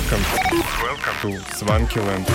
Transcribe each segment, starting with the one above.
Welcome, welcome to Swankyland.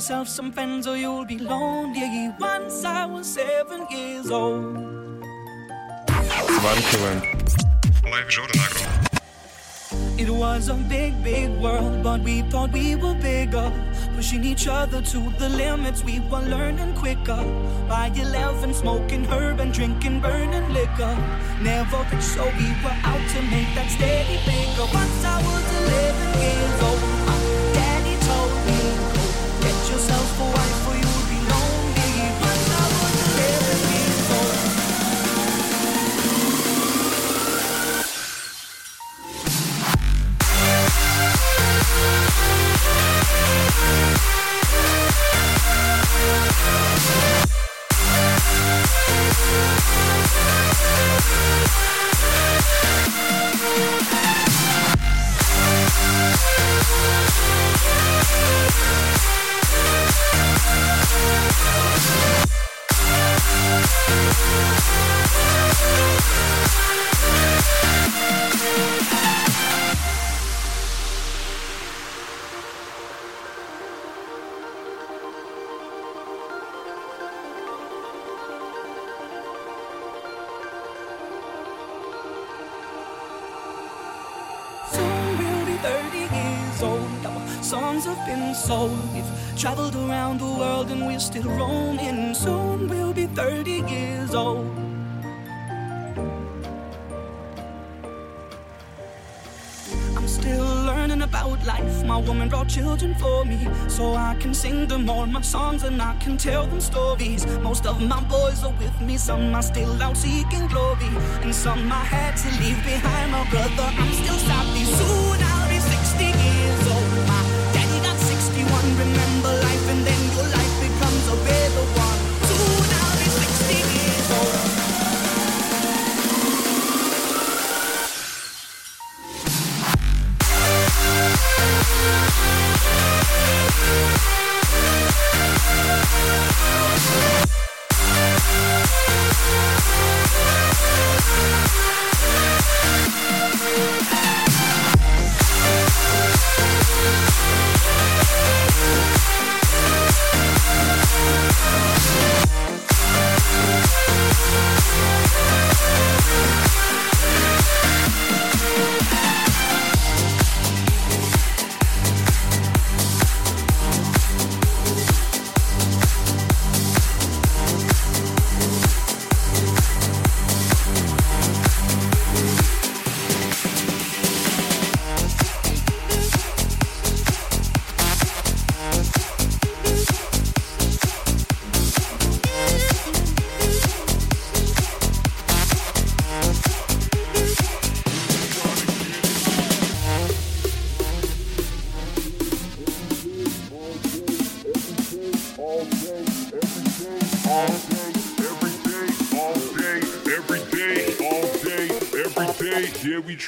Yourself some friends or you'll be lonely. Once I was seven years old. Live Jordan It was a big, big world, but we thought we were bigger. Pushing each other to the limits, we were learning quicker. By 11, smoking herb and drinking burning liquor. Never rich, so we were out to make that steady bigger. Once I was 11 years old. All my songs and I can tell them stories. Most of my boys are with me, some are still out seeking glory, and some I had to leave behind. My brother, I'm still sadly soon I'll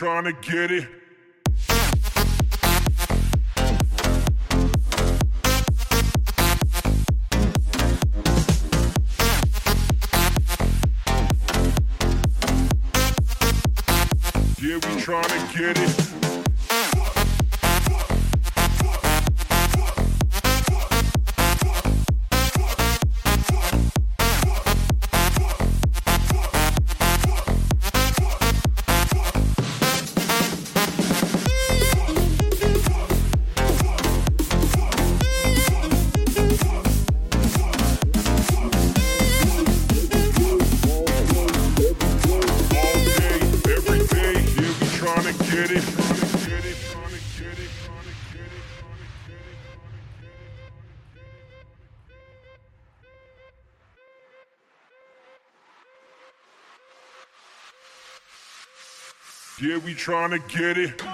trying to get it. trying to get it.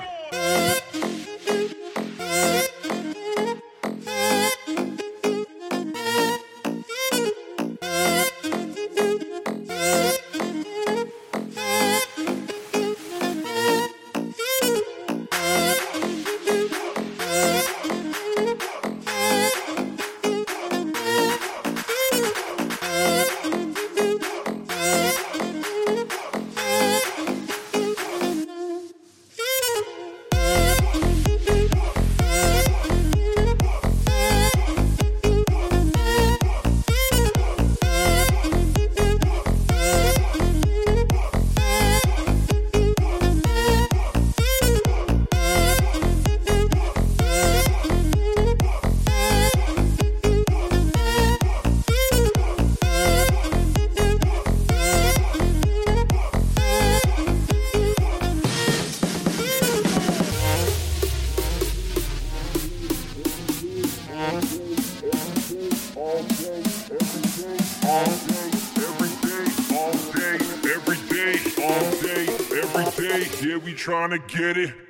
trying to get it.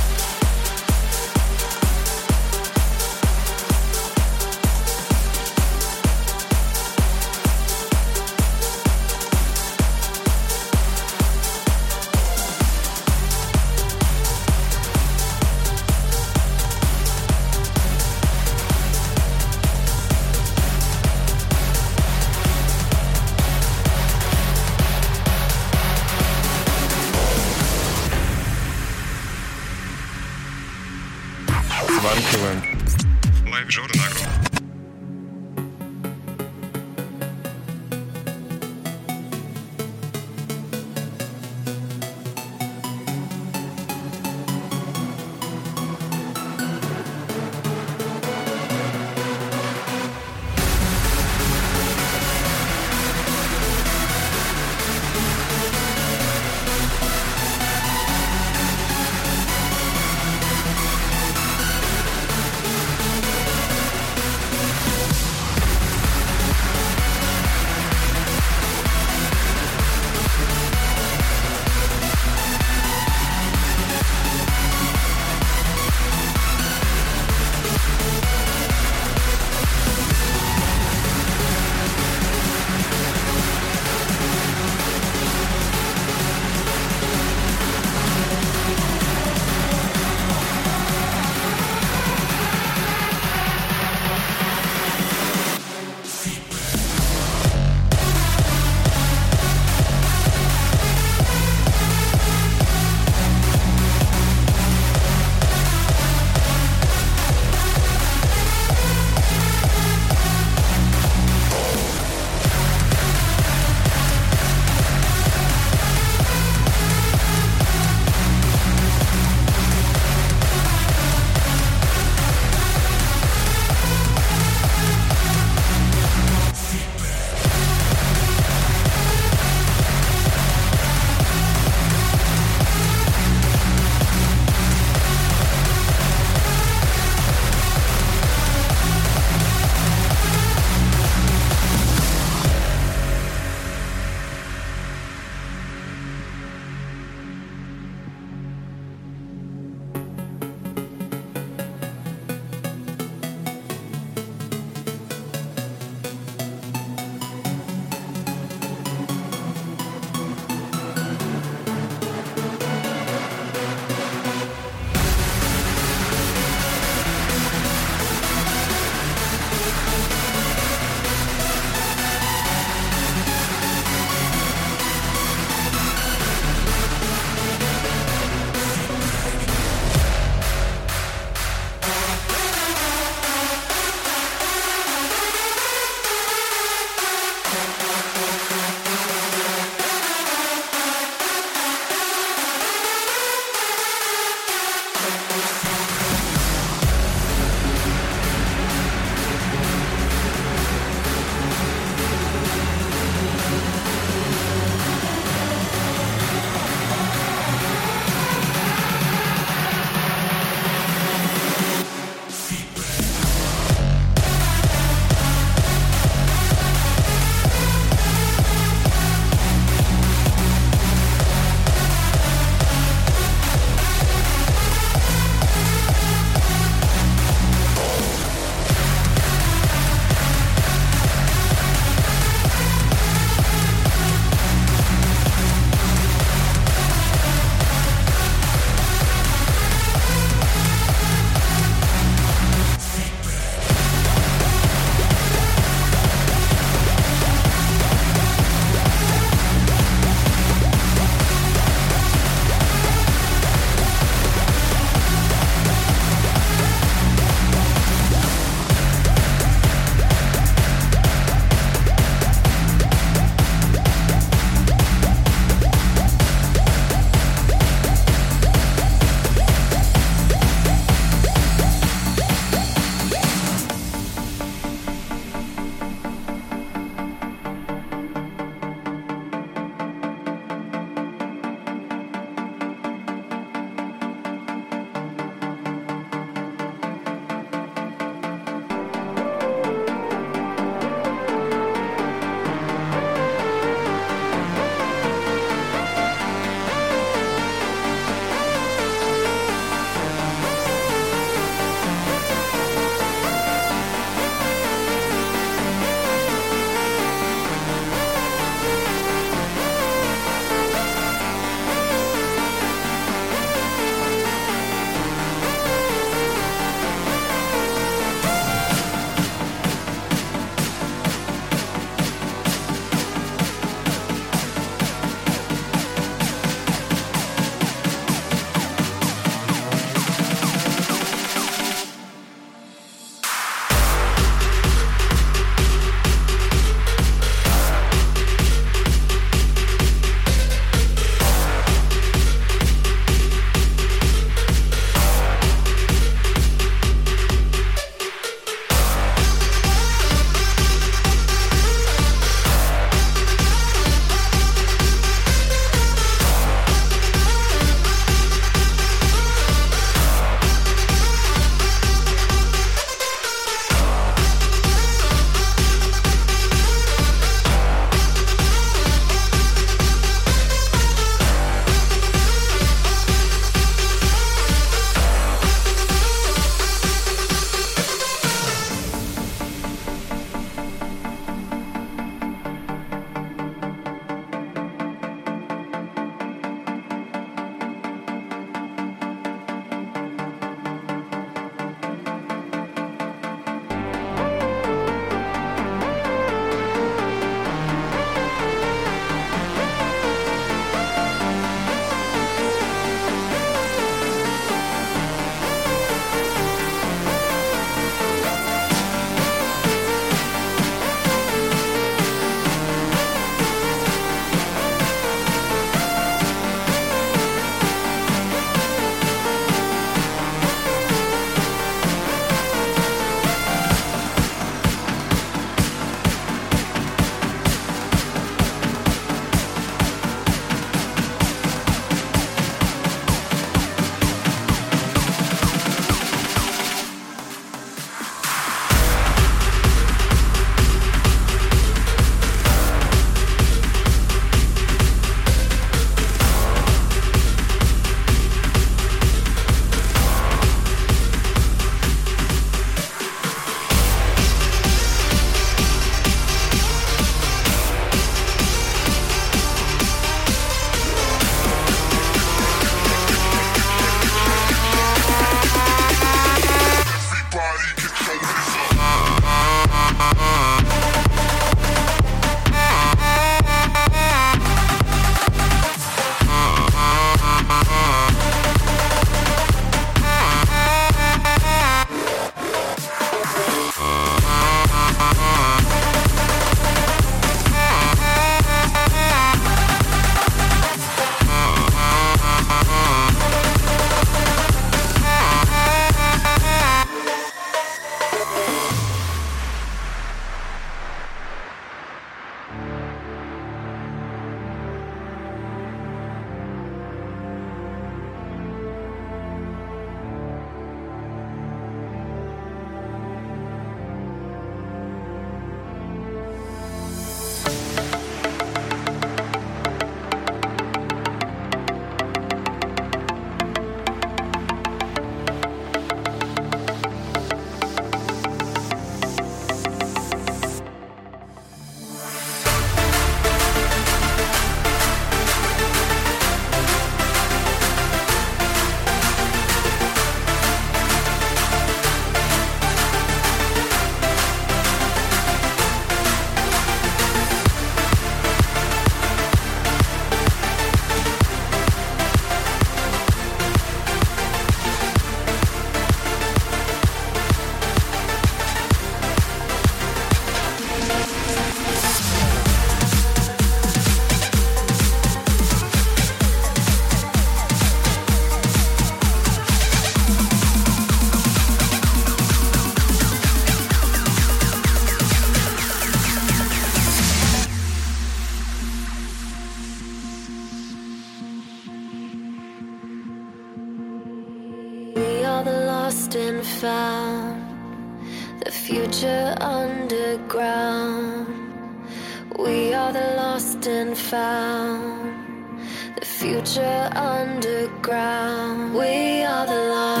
lost and found, the future underground. We are the light.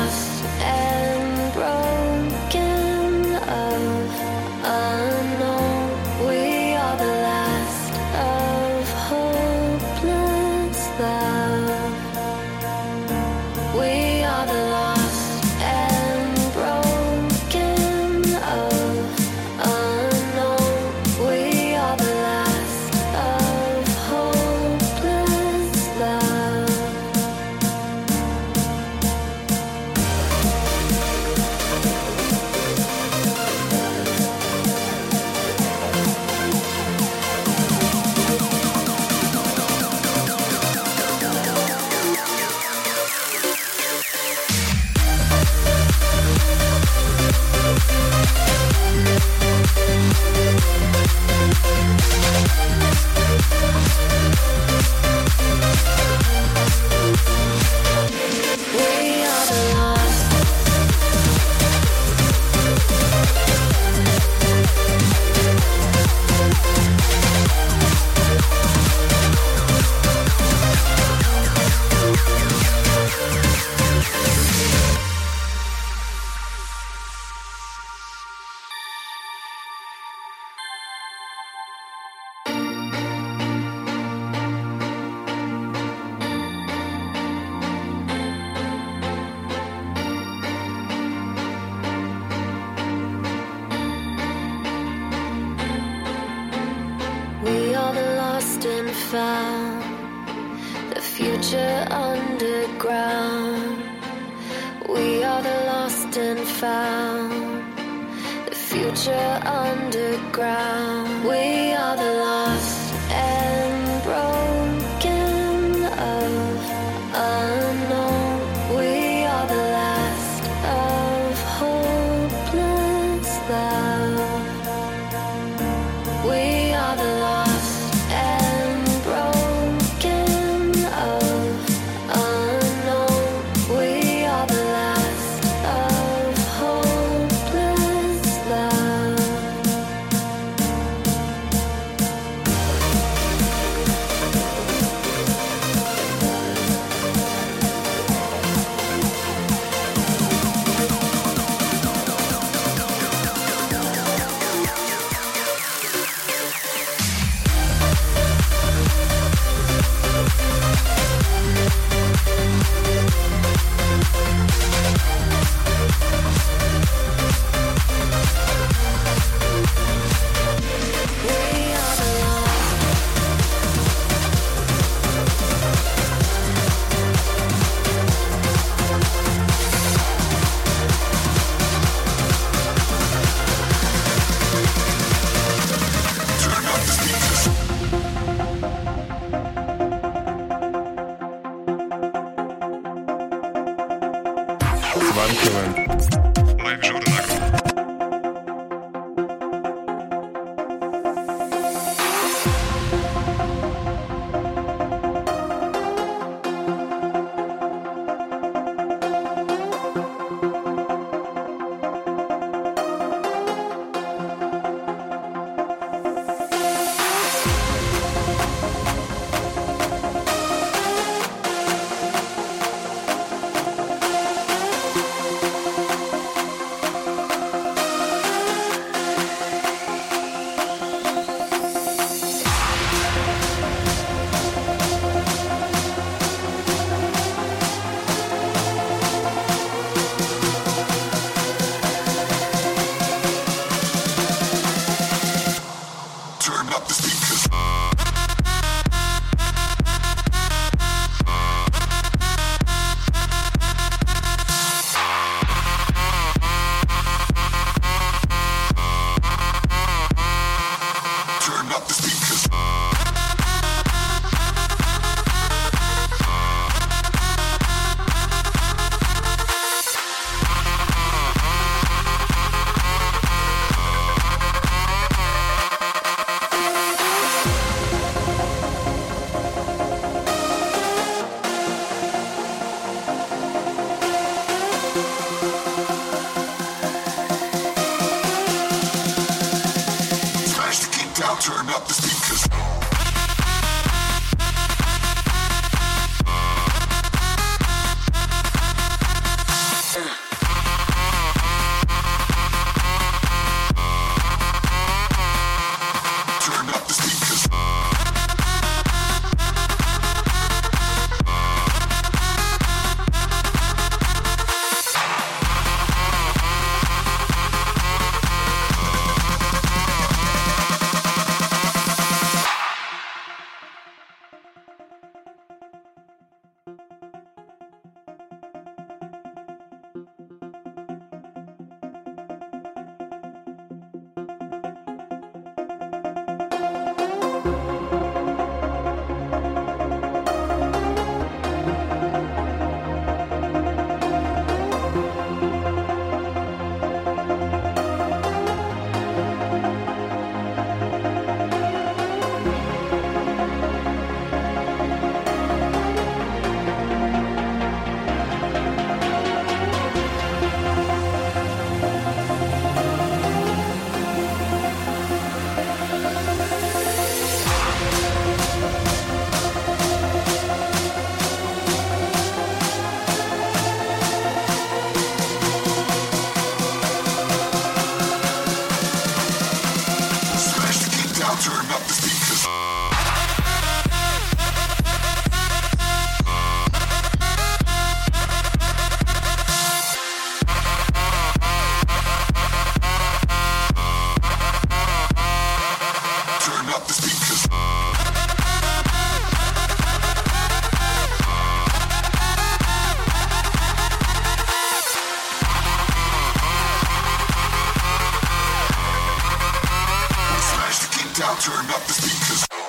Kid turn up the speakers.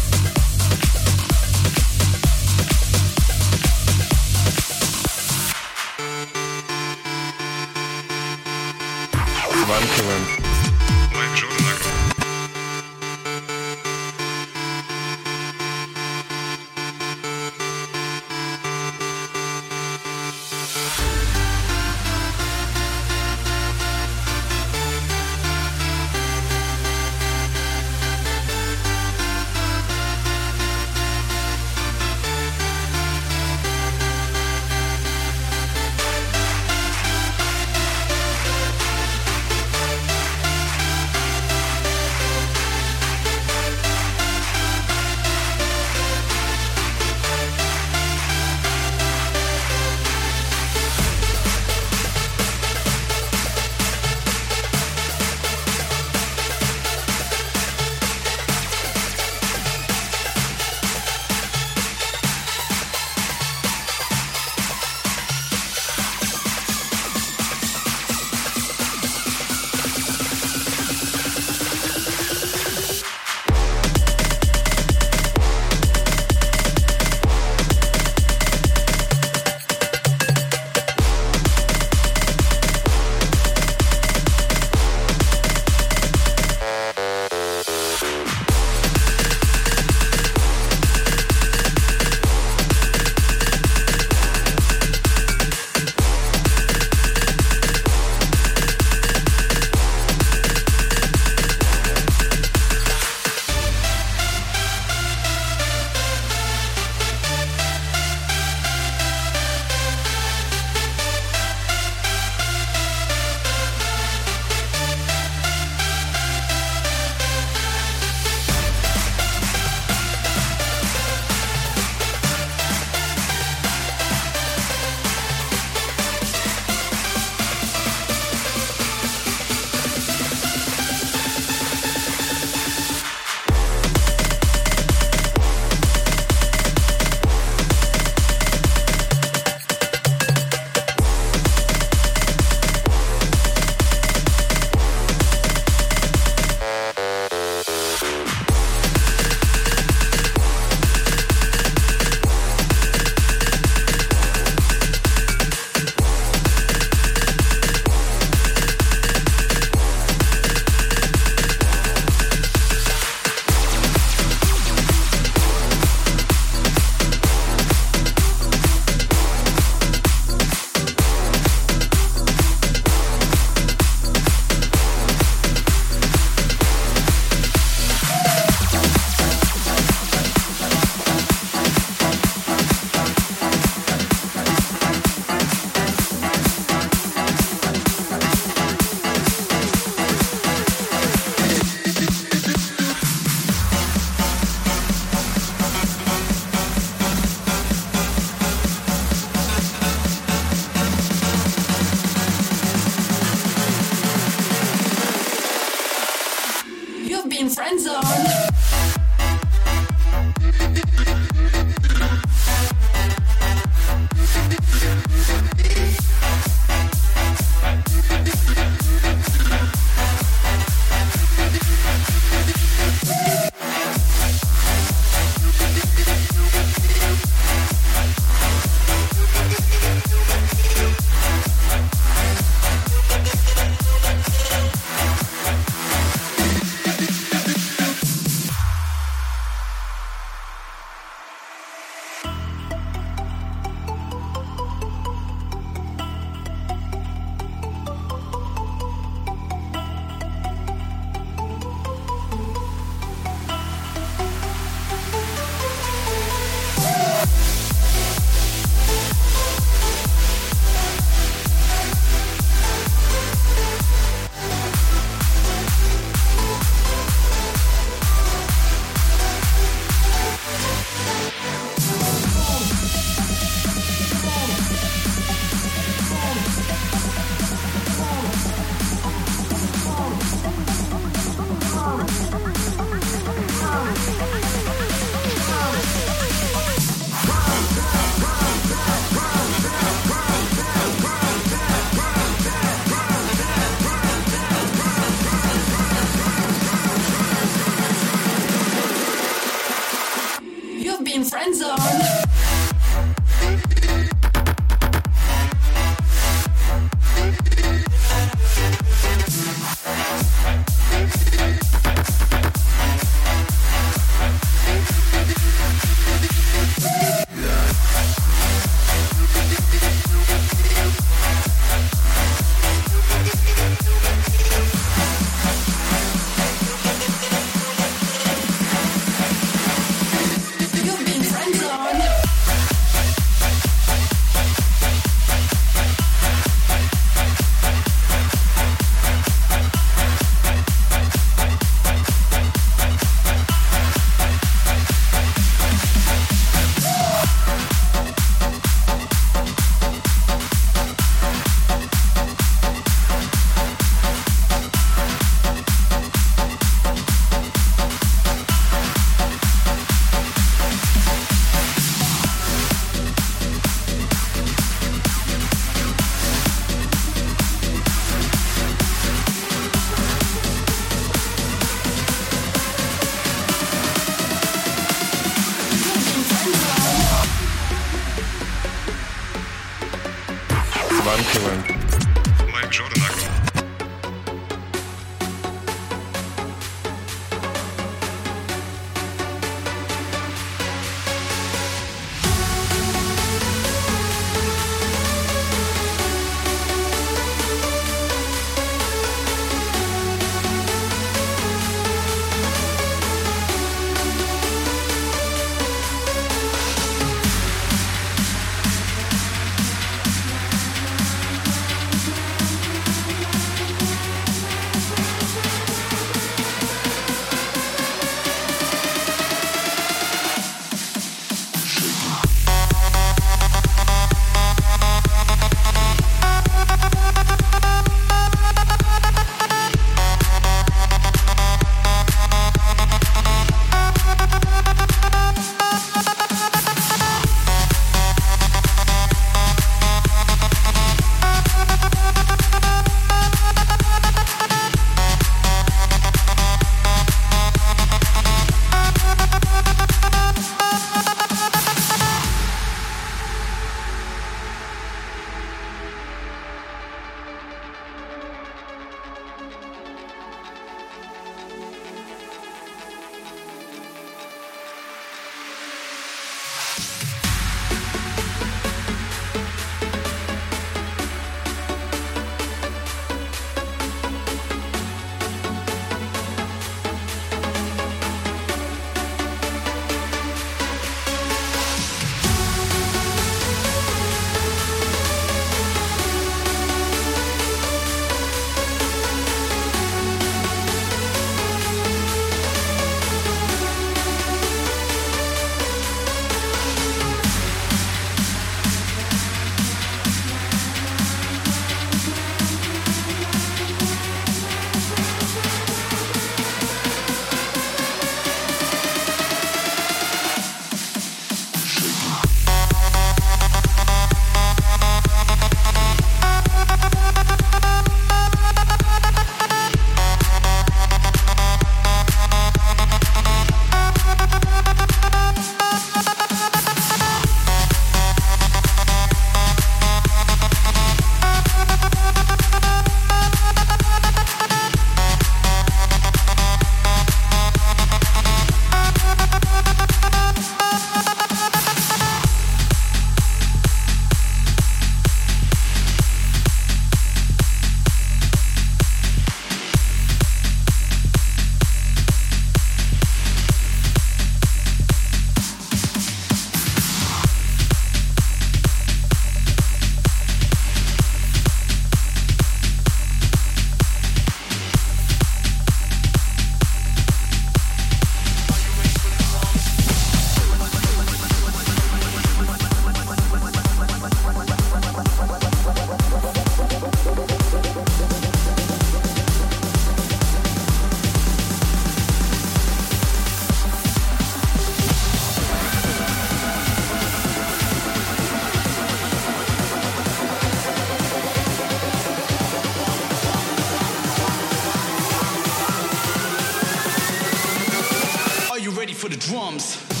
For the drums.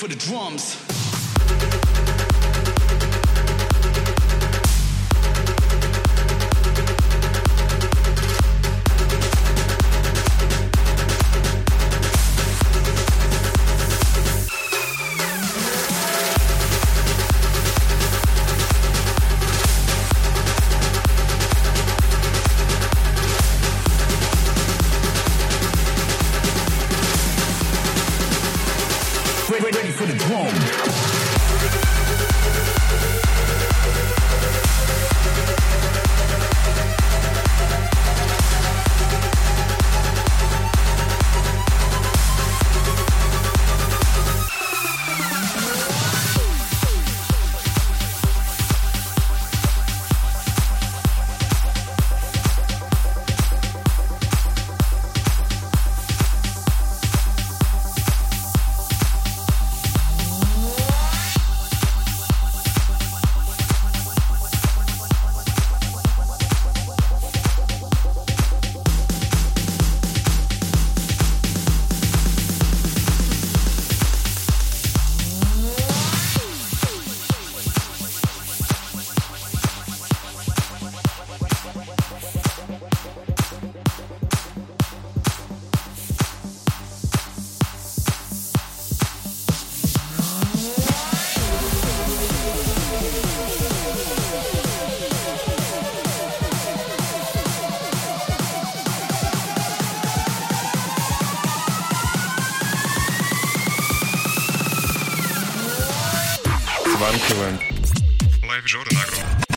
For the drums.